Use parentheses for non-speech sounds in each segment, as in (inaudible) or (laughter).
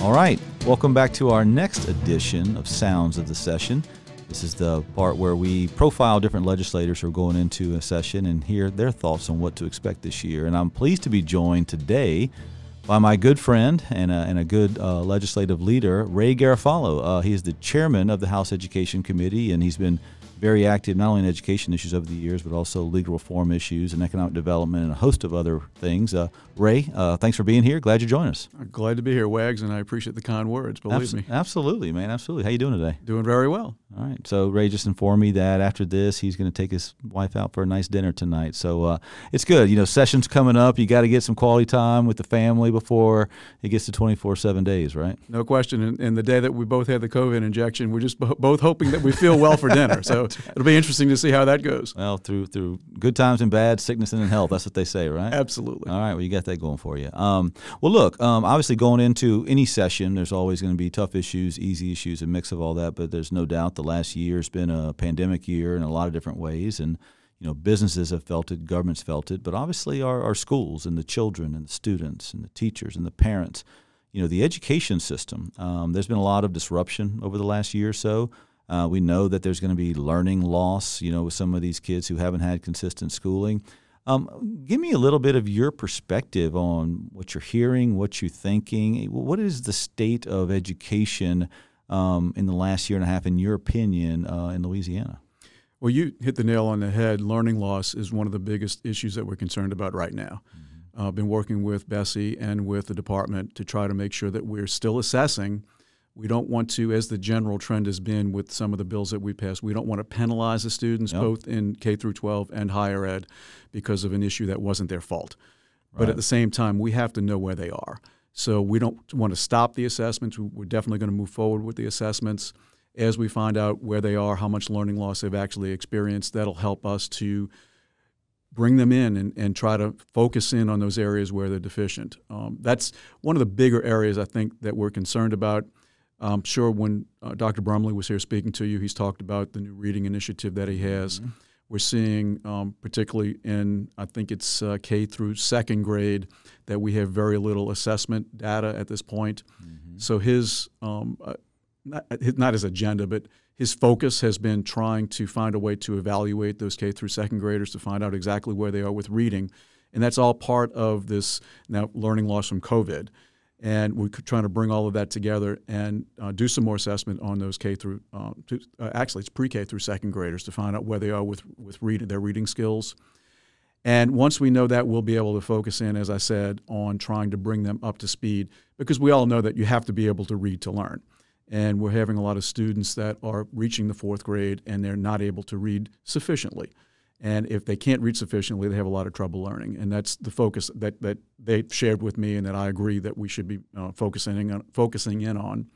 All right, welcome back to our next edition of Sounds of the Session. This is the part where we profile different legislators who are going into a session and hear their thoughts on what to expect this year. And I'm pleased to be joined today by my good friend and a, and a good uh, legislative leader, Ray Garofalo. Uh, he is the chairman of the House Education Committee, and he's been very active not only in education issues over the years, but also legal reform issues and economic development and a host of other things. Uh, Ray, uh, thanks for being here. Glad you joined us. Glad to be here, Wags, and I appreciate the kind words. Believe Abs- me, absolutely, man, absolutely. How you doing today? Doing very well. All right. So Ray just informed me that after this, he's going to take his wife out for a nice dinner tonight. So uh, it's good. You know, sessions coming up. You got to get some quality time with the family before it gets to 24 seven days, right? No question. And, and, the day that we both had the COVID injection, we're just both hoping that we feel well for dinner. So (laughs) it'll be interesting to see how that goes. Well, through through good times and bad, sickness and health. That's what they say, right? Absolutely. All right. Well, you got that going for you. Um, well, look. Um, obviously, going into any session, there's always going to be tough issues, easy issues, a mix of all that. But there's no doubt the last year has been a pandemic year in a lot of different ways, and you know businesses have felt it, governments felt it, but obviously our, our schools and the children and the students and the teachers and the parents, you know, the education system. Um, there's been a lot of disruption over the last year or so. Uh, we know that there's going to be learning loss, you know, with some of these kids who haven't had consistent schooling. Um, give me a little bit of your perspective on what you're hearing, what you're thinking. What is the state of education um, in the last year and a half, in your opinion, uh, in Louisiana? Well, you hit the nail on the head. Learning loss is one of the biggest issues that we're concerned about right now. I've uh, been working with BESE and with the department to try to make sure that we're still assessing. We don't want to, as the general trend has been with some of the bills that we passed, we don't want to penalize the students yep. both in K through 12 and higher ed because of an issue that wasn't their fault. Right. But at the same time, we have to know where they are. So we don't want to stop the assessments. We're definitely going to move forward with the assessments as we find out where they are, how much learning loss they've actually experienced. That'll help us to bring them in and, and try to focus in on those areas where they're deficient. Um, that's one of the bigger areas I think that we're concerned about. I'm sure when uh, Dr. Brumley was here speaking to you, he's talked about the new reading initiative that he has. Mm-hmm. We're seeing, um, particularly in, I think it's uh, K through second grade, that we have very little assessment data at this point. Mm-hmm. So his, um, uh, not, not his agenda, but his focus has been trying to find a way to evaluate those K through second graders to find out exactly where they are with reading. And that's all part of this now learning loss from COVID and we're trying to bring all of that together and uh, do some more assessment on those K through uh, to, uh, actually it's pre-K through second graders to find out where they are with with reading their reading skills. And once we know that, we'll be able to focus in, as I said, on trying to bring them up to speed because we all know that you have to be able to read to learn. And we're having a lot of students that are reaching the fourth grade and they're not able to read sufficiently. And if they can't read sufficiently, they have a lot of trouble learning. And that's the focus that, that they've shared with me and that I agree that we should be uh, focusing, on, focusing in on.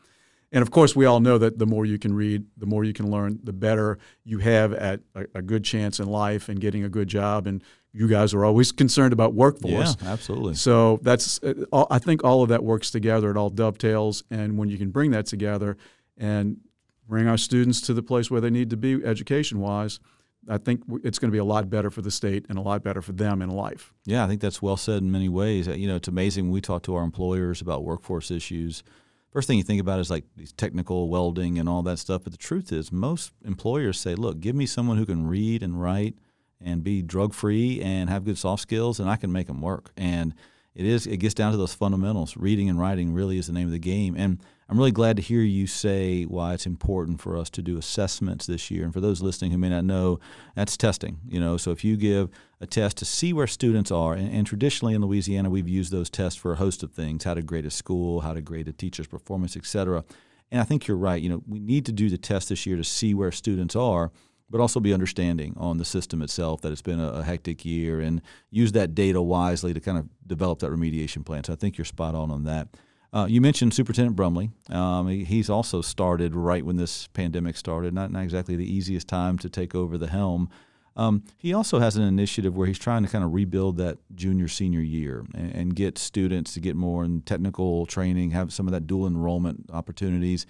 And of course, we all know that the more you can read, the more you can learn, the better you have at a, a good chance in life and getting a good job. And you guys are always concerned about workforce. Yeah, absolutely. So that's, uh, I think all of that works together. It all dovetails. And when you can bring that together and bring our students to the place where they need to be education wise, I think it's going to be a lot better for the state and a lot better for them in life. Yeah, I think that's well said in many ways. You know, it's amazing when we talk to our employers about workforce issues. First thing you think about is like these technical welding and all that stuff. But the truth is, most employers say, look, give me someone who can read and write and be drug free and have good soft skills, and I can make them work. And it is it gets down to those fundamentals. Reading and writing really is the name of the game. And I'm really glad to hear you say why it's important for us to do assessments this year. And for those listening who may not know, that's testing. You know, so if you give a test to see where students are, and, and traditionally in Louisiana, we've used those tests for a host of things: how to grade a school, how to grade a teacher's performance, et cetera. And I think you're right. You know, we need to do the test this year to see where students are but also be understanding on the system itself that it's been a, a, hectic year and use that data wisely to kind of develop that remediation plan. So I think you're spot on on that. Uh, you mentioned Superintendent Brumley. Um, he, he's also started right when this pandemic started, not, not exactly the easiest time to take over the helm. Um, he also has an initiative where he's trying to kind of rebuild that junior senior year and, and, get students to get more in technical training, have some of that dual enrollment opportunities.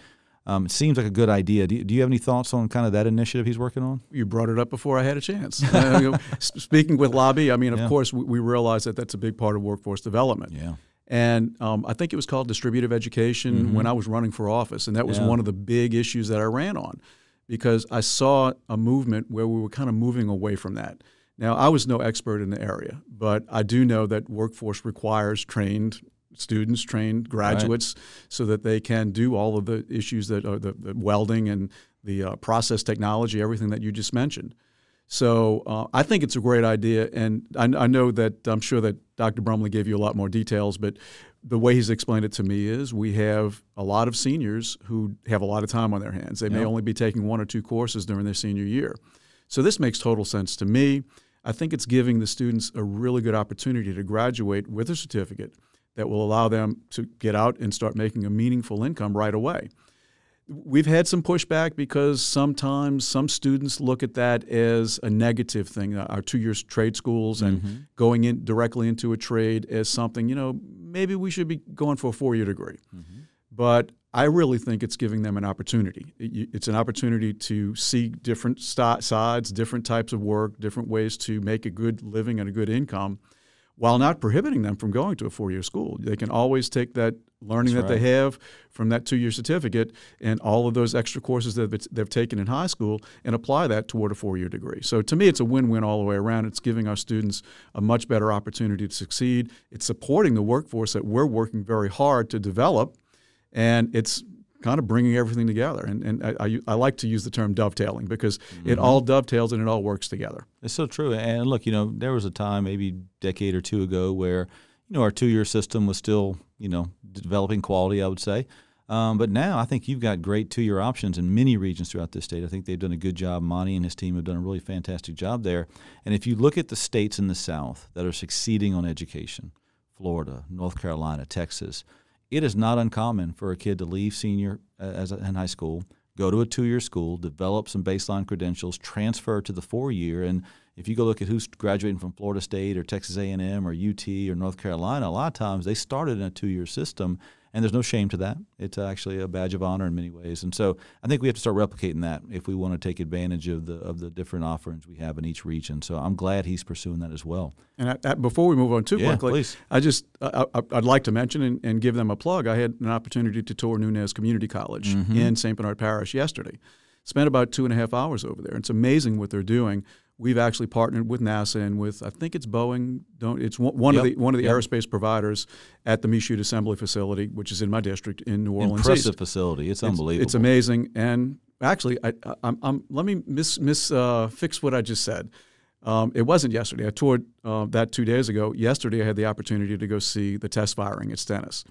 Um, it seems like a good idea. Do you, do you, have any thoughts on kind of that initiative he's working on? You brought it up before I had a chance. (laughs) uh, you know, speaking with LABI, I mean, of yeah. course, we, we realize that that's a big part of workforce development. Yeah. And um, I think it was called distributive education Mm-hmm. when I was running for office. And that was Yeah. one of the big issues that I ran on because I saw a movement where we were kind of moving away from that. Now, I was no expert in the area, but I do know that workforce requires trained students, trained graduates, so that they can do all of the issues that are the, the welding and the uh, process technology, everything that you just mentioned. So uh, I think it's a great idea, and I, I know that I'm sure that Dr. Brumley gave you a lot more details, but the way he's explained it to me is we have a lot of seniors who have a lot of time on their hands. They may only be taking one or two courses during their senior year. So this makes total sense to me. I think it's giving the students a really good opportunity to graduate with a certificate that will allow them to get out and start making a meaningful income right away. We've had some pushback because sometimes some students look at that as a negative thing. Our two years trade schools and mm-hmm. going in directly into a trade as something, you know, maybe we should be going for a four year degree. Mm-hmm. But I really think it's giving them an opportunity. It's an opportunity to see different sides, different types of work, different ways to make a good living and a good income while not prohibiting them from going to a four year school. They can always take that learning That's that they have from that two year certificate and all of those extra courses that they've- they've taken in high school and apply that toward a four year degree. So to me, it's a win win all the way around. It's giving our students a much better opportunity to succeed. It's supporting the workforce that we're working very hard to develop, and it's kind of bringing everything together. And, and I, I, I like to use the term dovetailing because it all dovetails and it all works together. It's so true. And look, you know, there was a time, maybe a decade or two ago, where you know our two-year system was still, you know, developing quality. I would say, um, but now I think you've got great two-year options in many regions throughout the state. I think they've done a good job. Monty and his team have done a really fantastic job there. And if you look at the states in the South that are succeeding on education, Florida, North Carolina, Texas, it is not uncommon for a kid to leave senior uh, as a, in high school, go to a two-year school, develop some baseline credentials, transfer to the four-year, and if you go look at who's graduating from Florida State or Texas A&M or UT or North Carolina, a lot of times they started in a two-year system, and there's no shame to that. It's actually a badge of honor in many ways, and so I think we have to start replicating that if we want to take advantage of the of the different offerings we have in each region. So I'm glad he's pursuing that as well. And I, I, before we move on too Yeah, quickly, please. I just I, I'd like to mention and, and give them a plug. I had an opportunity to tour Nunez Community College Mm-hmm. in St. Bernard Parish yesterday. Spent about two and a half hours over there. It's amazing what they're doing. We've actually partnered with NASA and with I think it's Boeing. Don't it's one, one of the one of the yep. aerospace providers at the Michoud Assembly Facility, which is in my district in New Orleans. Impressive East. facility. It's, It's- unbelievable. It's amazing. And actually, I, I'm, let me miss, miss uh, fix what I just said. Um, it wasn't yesterday. I toured uh, that two days ago. Yesterday, I had the opportunity to go see the test firing at Stennis.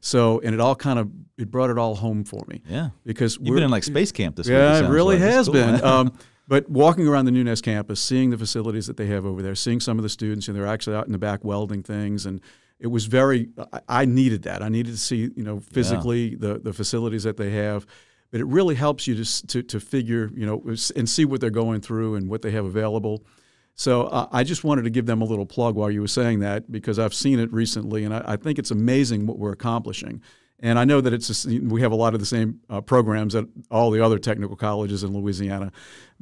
So, and it all kind of it brought it all home for me Yeah. because You've we're been in like space camp this week. yeah, it sounds really like. Has cool, been. Um, but walking around the Nunez campus, seeing the facilities that they have over there, seeing some of the students, and they're actually out in the back welding things, and it was very. I, I needed that. I needed to see, you know, physically the the facilities that they have. But it really helps you to to, to figure, you know, and see what they're going through and what they have available. So uh, I just wanted to give them a little plug while you were saying that because I've seen it recently, and I, I think it's amazing what we're accomplishing. And I know that it's we have a lot of the same uh, programs at all the other technical colleges in Louisiana.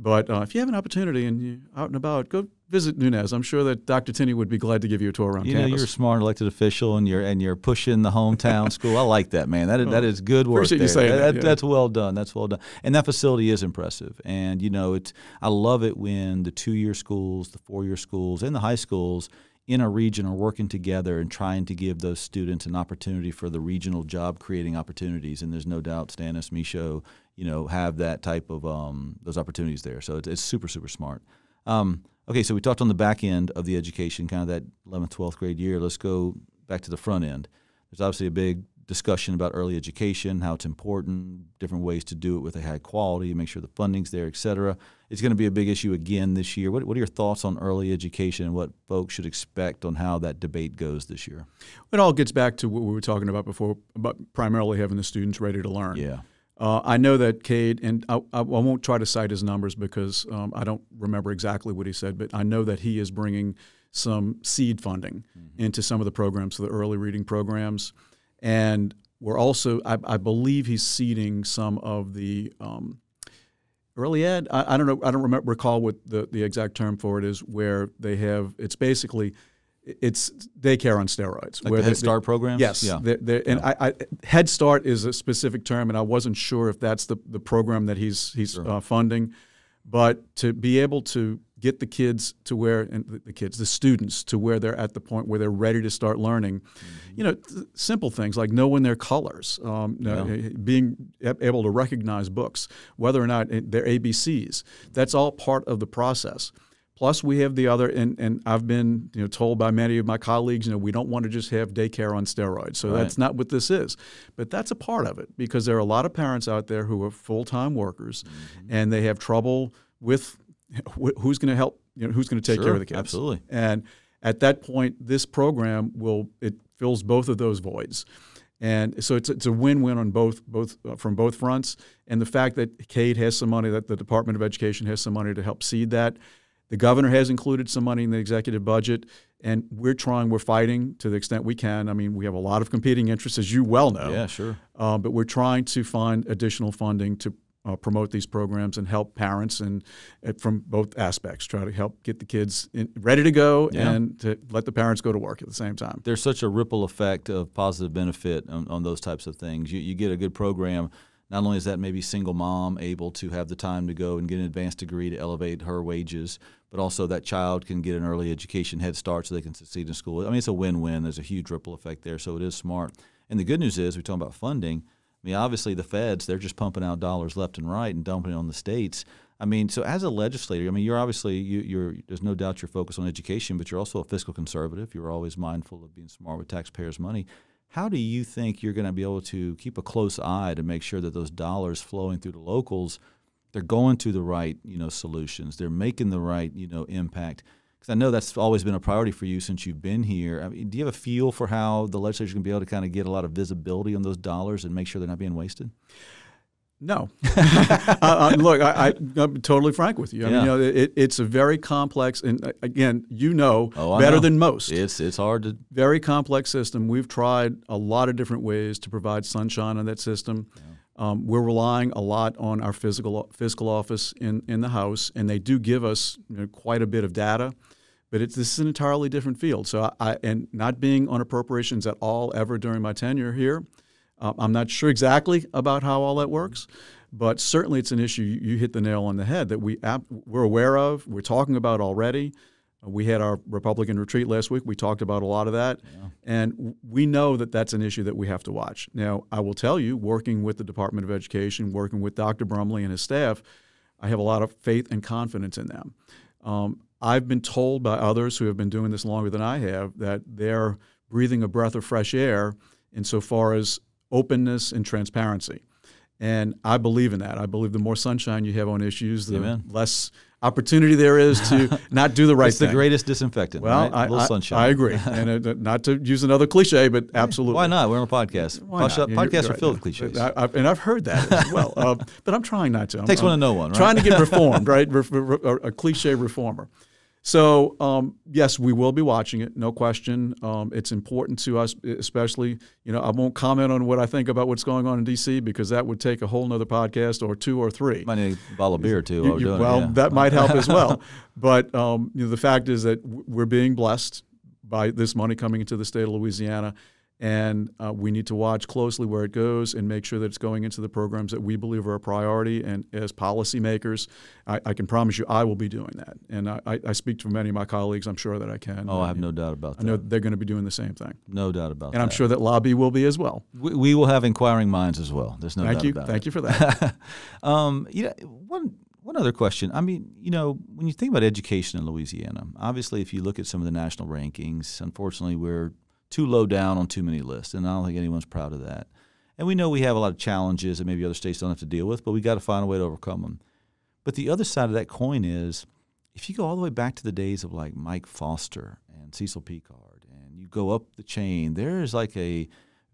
But uh, if you have an opportunity and you're out and about, go visit Nunez. I'm sure that Dr. Tinney would be glad to give you a tour around You know, campus. you're a smart elected official, and you're and you're pushing the hometown (laughs) school. I like that, man. That is, that is good work. Appreciate you there. saying that, yeah. That's well done. That's well done. And that facility is impressive. And you know, it's I love it when the two year schools, the four year schools, and the high schools in a region are working together and trying to give those students an opportunity for the regional job creating opportunities. And there's no doubt Stennis, Michoud, you know, have that type of um, those opportunities there. So it's, it's super super smart. Um, okay, so we talked on the back end of the education, kind of that 11th, 12th grade year. Let's go back to the front end. There's obviously a big discussion about early education, how it's important, different ways to do it with a high quality, make sure the funding's there, et cetera. It's going to be a big issue again this year. What, what are your thoughts on early education and what folks should expect on how that debate goes this year? it all gets back to what we were talking about before, about primarily having the students ready to learn. Yeah. Uh, I know that Cade, and I, I won't try to cite his numbers because um, I don't remember exactly what he said, but I know that he is bringing some seed funding into some of the programs, so the early reading programs. And we're also, I, I believe he's seeding some of the um, early ed. I, I don't know, I don't remember, recall what the, the exact term for it is, where they have, it's basically, it's daycare on steroids. Like the Head Start programs? Yes. Yeah. They're, they're, and I, I, Head Start is a specific term, and I wasn't sure if that's the, the program that he's, he's Sure. uh, funding. But to be able to get the kids to where, and the- kids, the students, to where they're at the point where they're ready to start learning, you know, simple things like knowing their colors, um, you know, being able to recognize books, whether or not it- they're ABCs. That's all part of the process. Plus, we have the other, and, and I've been you know told by many of my colleagues, you know, we don't want to just have daycare on steroids. So Right. that's not what this is, but that's a part of it because there are a lot of parents out there who are full time workers, Mm-hmm. and they have trouble with (laughs) wh- who's going to help, you know, who's going to take care of the kids. absolutely. And at that point, this program will it fills both of those voids. And so it's, it's a win-win on both both uh, from both fronts. And the fact that Cade has some money, that the Department of Education has some money to help seed that, the governor has included some money in the executive budget, and we're trying, we're fighting to the extent we can. I mean, we have a lot of competing interests, as you well know. Yeah, sure. Uh, but we're trying to find additional funding to uh, promote these programs and help parents and uh, from both aspects. Try to help get the kids in, ready to go Yeah. and to let the parents go to work at the same time. there's such a ripple effect of positive benefit on, on those types of things. You, you get a good program. Not only is that maybe single mom able to have the time to go and get an advanced degree to elevate her wages, but also that child can get an early education head start so they can succeed in school. I mean, it's a win-win. There's a huge ripple effect there, so it is smart. And the good news is, we're talking about funding. I mean, obviously the feds they're just pumping out dollars left and right and dumping it on the states. I mean, so as a legislator, I mean, you're obviously you, you're there's no doubt you're focused on education, but you're also a fiscal conservative. You're always mindful of being smart with taxpayers' money. How do you think you're going to be able to keep a close eye to make sure that those dollars flowing through the locals, they're going to the right you know solutions, they're making the right you know impact? Because I know that's always been a priority for you since you've been here. I mean, do you have a feel for how the legislature can be able to kind of get a lot of visibility on those dollars and make sure they're not being wasted? No. (laughs) uh, uh, look, I, I'm totally frank with you. I Yeah. mean, you know, it, it's a very complex, and uh, again, you know Oh, better know. than most. It's it's hard to very complex system. We've tried a lot of different ways to provide sunshine on that system. Um, we're relying a lot on our physical fiscal office in, in the House, and they do give us you know, quite a bit of data. But it's this is an entirely different field. So I, I and not being on appropriations at all ever during my tenure here, uh, I'm not sure exactly about how all that works. But certainly, it's an issue you hit the nail on the head that we we're aware of. We're talking about already. We had our Republican retreat last week. We talked about a lot of that. And we know that that's an issue that we have to watch. Now, I will tell you, working with the Department of Education, working with Dr. Brumley and his staff, I have a lot of faith and confidence in them. Um, I've been told by others who have been doing this longer than I have that they're breathing a breath of fresh air insofar as openness and transparency. And I believe in that. I believe the more sunshine you have on issues, the Amen. less opportunity there is to (laughs) not do the right thing. it's thing. the greatest disinfectant. Well, right? I, a little I- sunshine. I agree, and uh, not to use another cliche, but (laughs) absolutely. Why not? We're on a podcast. Why not? Podca- You're- Podcasts you're are filled right. with cliches. I, and I've heard that as well, uh, but I'm trying not to. (laughs) I'm, Takes one I'm to know one, right? Trying to get reformed, right? Re- re- a cliche reformer. So um, yes, we will be watching it, no question. Um, it's important to us, especially. You know, I won't comment on what I think about what's going on in D.C. because that would take a whole nother podcast or two or three. Might need a bottle of beer too. You- you- doing it, well, yeah. that might help as (laughs) well. But um, you know, the fact is that we're being blessed by this money coming into the state of Louisiana, and uh, we need to watch closely where it goes and make sure that it's going into the programs that we believe are a priority. And as policymakers, I, I can promise you, I will be doing that. And I, I speak to many of my colleagues. I'm sure that I can. Oh, I have no doubt about that. I know they're going to be doing the same thing, No doubt about and that. And I'm sure that LABI will be as well. we, we will have inquiring minds as well. There's no Thank doubt you, about thank it. you for that. (laughs) um, you know, one one other question. I mean, you know, when you think about education in Louisiana, obviously, if you look at some of the national rankings, unfortunately, we're too low down on too many lists, and I don't think anyone's proud of that. And we know we have a lot of challenges that maybe other states don't have to deal with, but we got to find a way to overcome them. But the other side of that coin is, if you go all the way back to the days of like Mike Foster and Cecil Picard, and you go up the chain, there is like a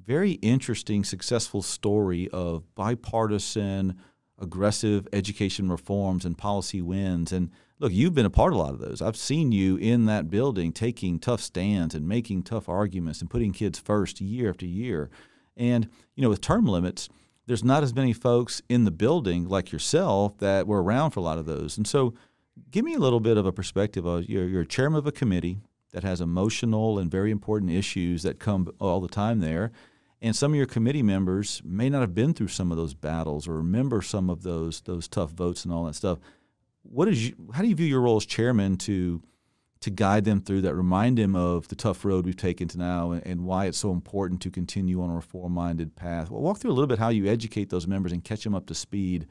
very interesting, successful story of bipartisan, aggressive education reforms and policy wins. And look, you've been a part of a lot of those. I've seen you in that building taking tough stands and making tough arguments and putting kids first year after year. And, you know, with term limits, there's not as many folks in the building like yourself that were around for a lot of those. And so, give me a little bit of a perspective of you're, you're chairman of a committee that has emotional and very important issues that come all the time there. And some of your committee members may not have been through some of those battles or remember some of those those tough votes and all that stuff. What is you, how do you view your role as chairman to to guide them through that, remind them of the tough road we've taken to now and, and why it's so important to continue on a reform-minded path. Well, walk through a little bit how you educate those members and catch them up to speed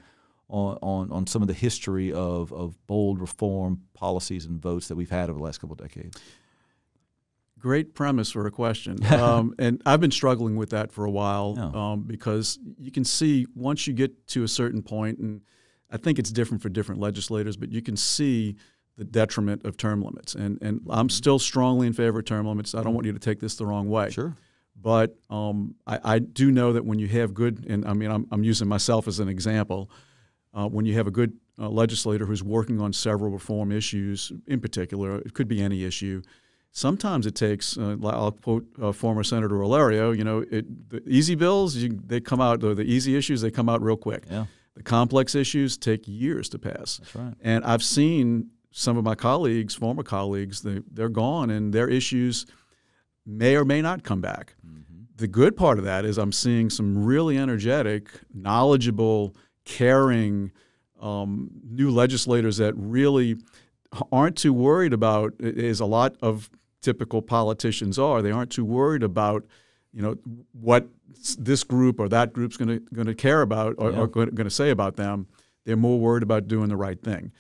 on, on, on some of the history of, of bold reform policies and votes that we've had over the last couple of decades. Great premise for a question. (laughs) Um, and I've been struggling with that for a while um, because you can see once you get to a certain point, and I think it's different for different legislators, but you can see the detriment of term limits. And, and I'm mm-hmm. still strongly in favor of term limits. I don't want you to take this the wrong way. Sure. But um, I, I, do know that when you have good, and I mean, I'm, I'm using myself as an example, uh, when you have a good uh, legislator who's working on several reform issues, in particular, it could be any issue. Sometimes it takes, uh, I'll quote uh, former Senator Alario, you know, it, the easy bills, you, they come out, the, the easy issues, they come out real quick. Yeah. The complex issues take years to pass. That's right. And I've seen some of my colleagues, former colleagues, they, they're gone and their issues may or may not come back. Mm-hmm. The good part of that is I'm seeing some really energetic, knowledgeable, caring um, new legislators that really aren't too worried about, as a lot of typical politicians are, they aren't too worried about you know what this group or that group's going to going to care about or, yeah. or going to say about them. They're more worried about doing the right thing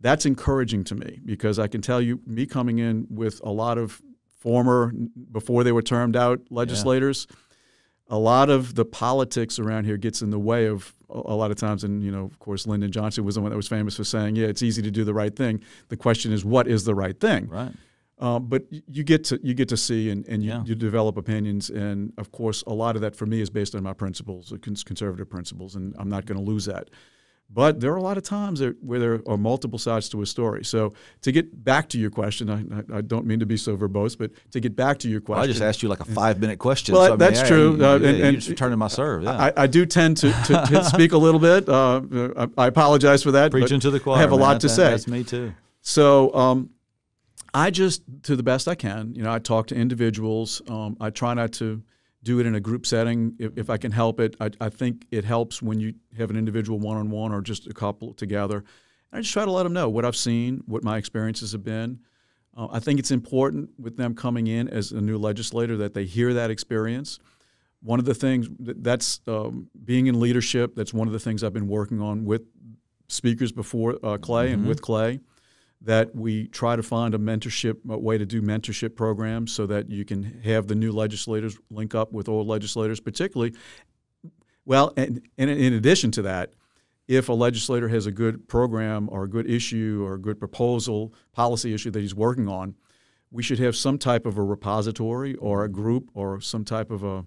that's encouraging to me because I can tell you, me coming in with a lot of former, before they were termed out legislators, yeah. a lot of the politics around here gets in the way of a lot of times. And, you know, of course, Lyndon Johnson was the one that was famous for saying, yeah, it's easy to do the right thing. The question is, what is the right thing? Right. Uh, but you get to you get to see and, and you, yeah. you, develop opinions and of course a lot of that for me is based on my principles, conservative principles, and I'm not going to lose that. But there are a lot of times where there are multiple sides to a story. So to get back to your question, I, I don't mean to be so verbose, but to get back to your question, well, I just asked you like a five minute question. Well, so, that's mean, true. You, uh, and, and, you're turning my serve. Yeah. I, I, do tend to, to, to (laughs) speak a little bit. Uh, I, apologize for that. Preaching to the choir. I have a lot man. to say. That's me too. So um, I just, to the best I can, you know, I talk to individuals. Um, I try not to do it in a group setting if, if I can help it. I, I, think it helps when you have an individual one on one or just a couple together. And I just try to let them know what I've seen, what my experiences have been. Uh, I think it's important with them coming in as a new legislator that they hear that experience. One of the things that's um, being in leadership, that's one of the things I've been working on with speakers before uh, Clay mm-hmm. and with Clay that we try to find a mentorship a way to do mentorship programs so that you can have the new legislators link up with old legislators, particularly. Well, and, and in addition to that, if a legislator has a good program or a good issue or a good proposal, policy issue that he's working on, we should have some type of a repository or a group or some type of a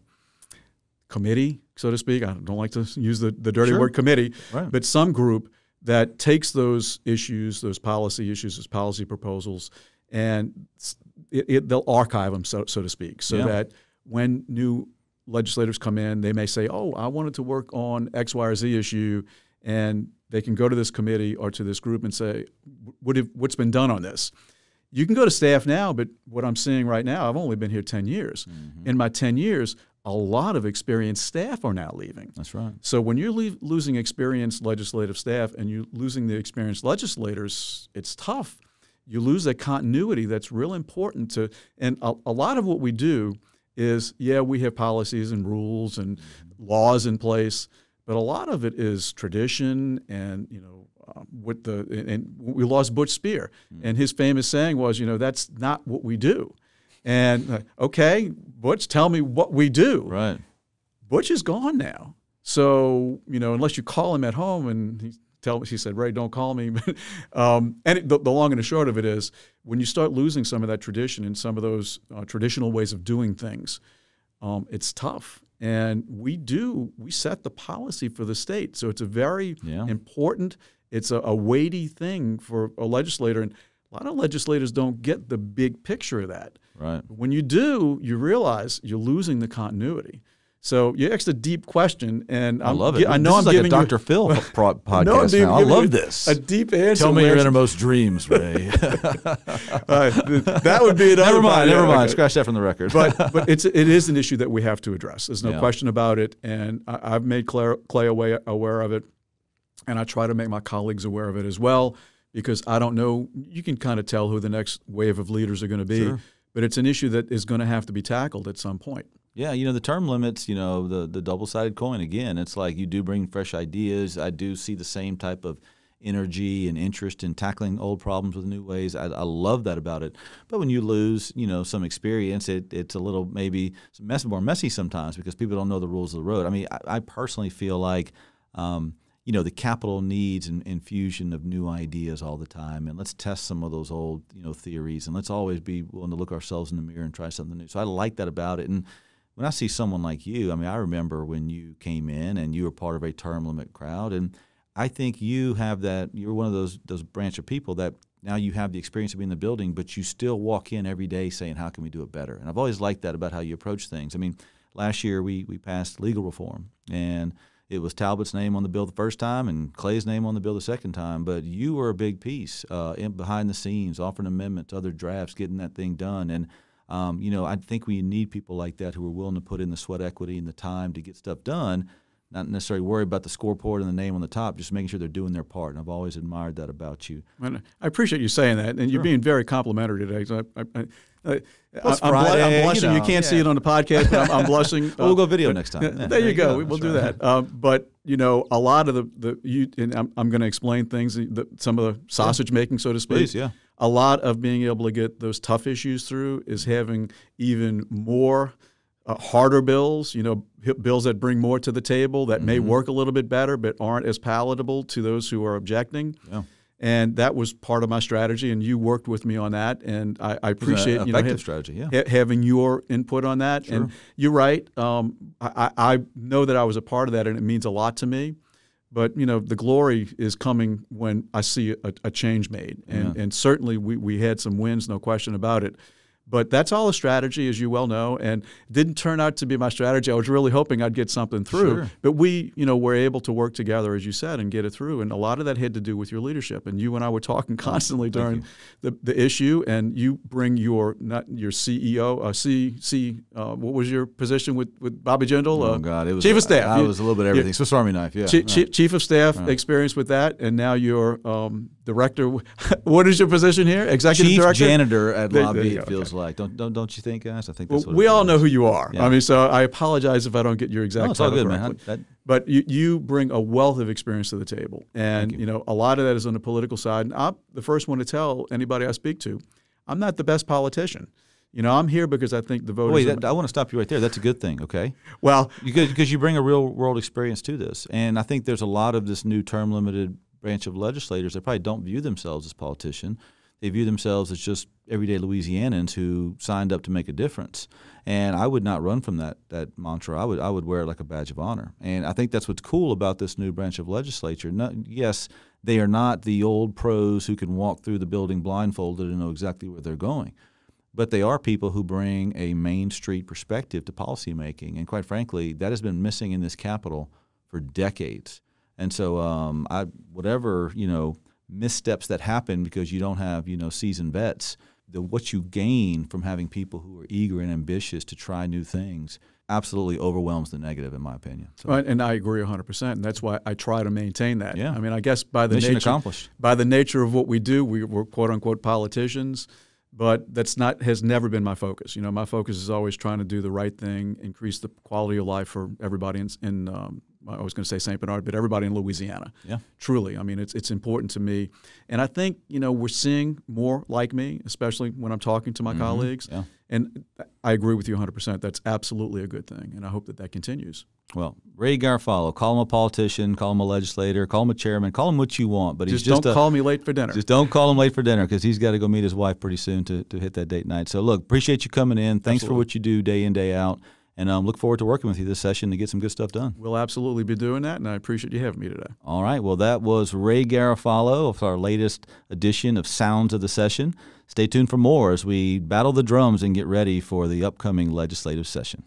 committee, so to speak. I don't like to use the, the dirty sure. word committee, right. but some group that takes those issues, those policy issues, those policy proposals, and it, it, they'll archive them, so, so to speak, so yeah. that when new legislators come in, they may say, "Oh, I wanted to work on X, Y, or Z issue," and they can go to this committee or to this group and say, what have, "What's been done on this?" You can go to staff now, but what I'm seeing right now, I've only been here 10 years. Mm-hmm. In my 10 years, a lot of experienced staff are now leaving. That's right. So when you're losing experienced legislative staff and you're losing the experienced legislators, it's tough. You lose that continuity that's real important to. And a, a lot of what we do is, yeah, we have policies and rules and laws in place, but a lot of it is tradition and you know uh, with the and we lost Butch Speer, mm-hmm. and his famous saying was, you know, that's not what we do. And uh, okay, Butch, tell me what we do. Right. Butch is gone now. So, you know, unless you call him at home and he tell me, she said, Ray, don't call me. (laughs) um, and it, the, the, long and the short of it is when you start losing some of that tradition and some of those uh, traditional ways of doing things, um, it's tough. And we do, we set the policy for the state. So it's a very yeah. important, it's a, a weighty thing for a legislator. And a lot of legislators don't get the big picture of that. Right. When you do, you realize you're losing the continuity. So you asked a deep question, and I I'm, love it. I know this I'm is like giving a Dr. you Phil (laughs) podcast no. I love this. a deep answer. Tell me your innermost dreams, Ray. (laughs) (laughs) Uh, that would be another. never mind. Never mind. okay. Scratch that from the record. but but it's it is an issue that we have to address. There's no Yeah. question about it, and I, I've made Claire, Clay aware, aware of it, and I try to make my colleagues aware of it as well because I don't know. You can kind of tell who the next wave of leaders are going to be, Sure. But it's an issue that is going to have to be tackled at some point. Yeah, you know the term limits. You know the the double sided coin again. It's like you do bring fresh ideas. I do see the same type of energy and interest in tackling old problems with new ways. I, I love that about it. But when you lose, you know, some experience, it, it's a little maybe mess, more messy sometimes because people don't know the rules of the road. I mean, I, I personally feel like. Um, you know the capital needs and infusion of new ideas all the time, and let's test some of those old you know theories, and let's always be willing to look ourselves in the mirror and try something new. So I like that about it, and when I see someone like you, I mean, I remember when you came in and you were part of a term limit crowd, and I think you have that. You're one of those those branch of people that now you have the experience of being in the building, but you still walk in every day saying, "How can we do it better?" And I've always liked that about how you approach things. I mean, last year we we passed legal reform, and it was Talbot's name on the bill the first time and Clay's name on the bill the second time. But you were a big piece uh, in behind the scenes, offering amendments, other drafts, getting that thing done, and um, you know, I think we need people like that who are willing to put in the sweat equity and the time to get stuff done, not necessarily worry about the scoreboard and the name on the top, just making sure they're doing their part. And I've always admired that about you. I appreciate you saying that, and you're being very complimentary today. So I, I, I, Well, I'm, blu- I'm Friday, you blushing. You, can't see it on the podcast, but I'm, I'm blushing. (laughs) Well, we'll Uh, go video next time. yeah, Yeah, there, you go. go. We'll That's do right. that. Um, but you know, a lot of the the you and I'm, I'm going to explain things. The, some of the sausage making, so to speak. Please, yeah. A lot of being able to get those tough issues through is having even more. Uh, harder bills, you know, bills that bring more to the table that may Mm-hmm. work a little bit better but aren't as palatable to those who are objecting. Yeah. And that was part of my strategy, and you worked with me on that, and I, I appreciate an you know ha- strategy, yeah. ha- having your input on that. And you're right. Um, I, I I know that I was a part of that, and it means a lot to me. But you know, the glory is coming when I see a, a change made, and and certainly we, we had some wins, no question about it. But that's all a strategy, as you well know, and didn't turn out to be my strategy. I was really hoping I'd get something through, Sure. but we, you know, were able to work together, as you said, and get it through. And a lot of that had to do with your leadership. And you and I were talking (laughs) constantly during the, the issue. And you bring your not your CEO, uh, C C. Uh, what was your position with with Bobby Jindal? Oh uh, God, it was chief of staff. I You- was a little bit of everything. Swiss Army knife, yeah. Chi- right. chief of staff experience with that, and now you're um, director. (laughs) what is your position here? Executive director? Chief director. janitor at LABI. there you It go, feels like don't don't don't you think, guys? I think Well, that's what we all know who you are. Yeah. I mean, so I apologize if I don't get your exact No, it's all good, man. correctly. That- But you, you bring a wealth of experience to the table, and you. know a lot of that is on the political side. And I'm the first one to tell anybody I speak to, I'm not the best politician. You know, I'm here because I think the voters. Wait, are- that, I want to stop you right there. That's a good thing, okay? well, Because because you bring a real world experience to this, and I think there's a lot of this new term limited branch of legislators that probably don't view themselves as politician. They view themselves as just everyday Louisianans who signed up to make a difference. And I would not run from that that mantra. I would I would wear it like a badge of honor. And I think that's what's cool about this new branch of legislature. No, yes, they are not the old pros who can walk through the building blindfolded and know exactly where they're going but they are people who bring a Main Street perspective to policymaking. And quite frankly, that has been missing in this capital for decades. And so, um, I, whatever you know missteps that happen because you don't have you know seasoned vets, the what you gain from having people who are eager and ambitious to try new things absolutely overwhelms the negative, in my opinion. So, Right, and I agree 100%. And that's why I try to maintain that. Yeah. I mean, I guess by the mission nature accomplished. by the nature of what we do, we, we're quote unquote politicians, but that's not has never been my focus. You know, my focus is always trying to do the right thing, increase the quality of life for everybody in, in um, I was going to say St. Bernard, but everybody in Louisiana. Yeah. Truly, I mean, it's it's important to me, and I think you know we're seeing more like me, especially when I'm talking to my colleagues. Mm-hmm. Yeah. And I agree with you 100%. That's absolutely a good thing, and I hope that that continues. Well, Ray Garofalo, call him a politician, call him a legislator, call him a chairman, call him what you want, but he's Just, just don't a, call me late for dinner. Just don't call him late for dinner because he's got to go meet his wife pretty soon to, to hit that date night. So, look, appreciate you coming in. Thanks for what you do day in, day out. And um, look forward to working with you this session to get some good stuff done. we'll absolutely be doing that, and I appreciate you having me today. All right. Well, that was Ray Garofalo of our latest edition of Sounds of the Session. Stay tuned for more as we battle the drums and get ready for the upcoming legislative session.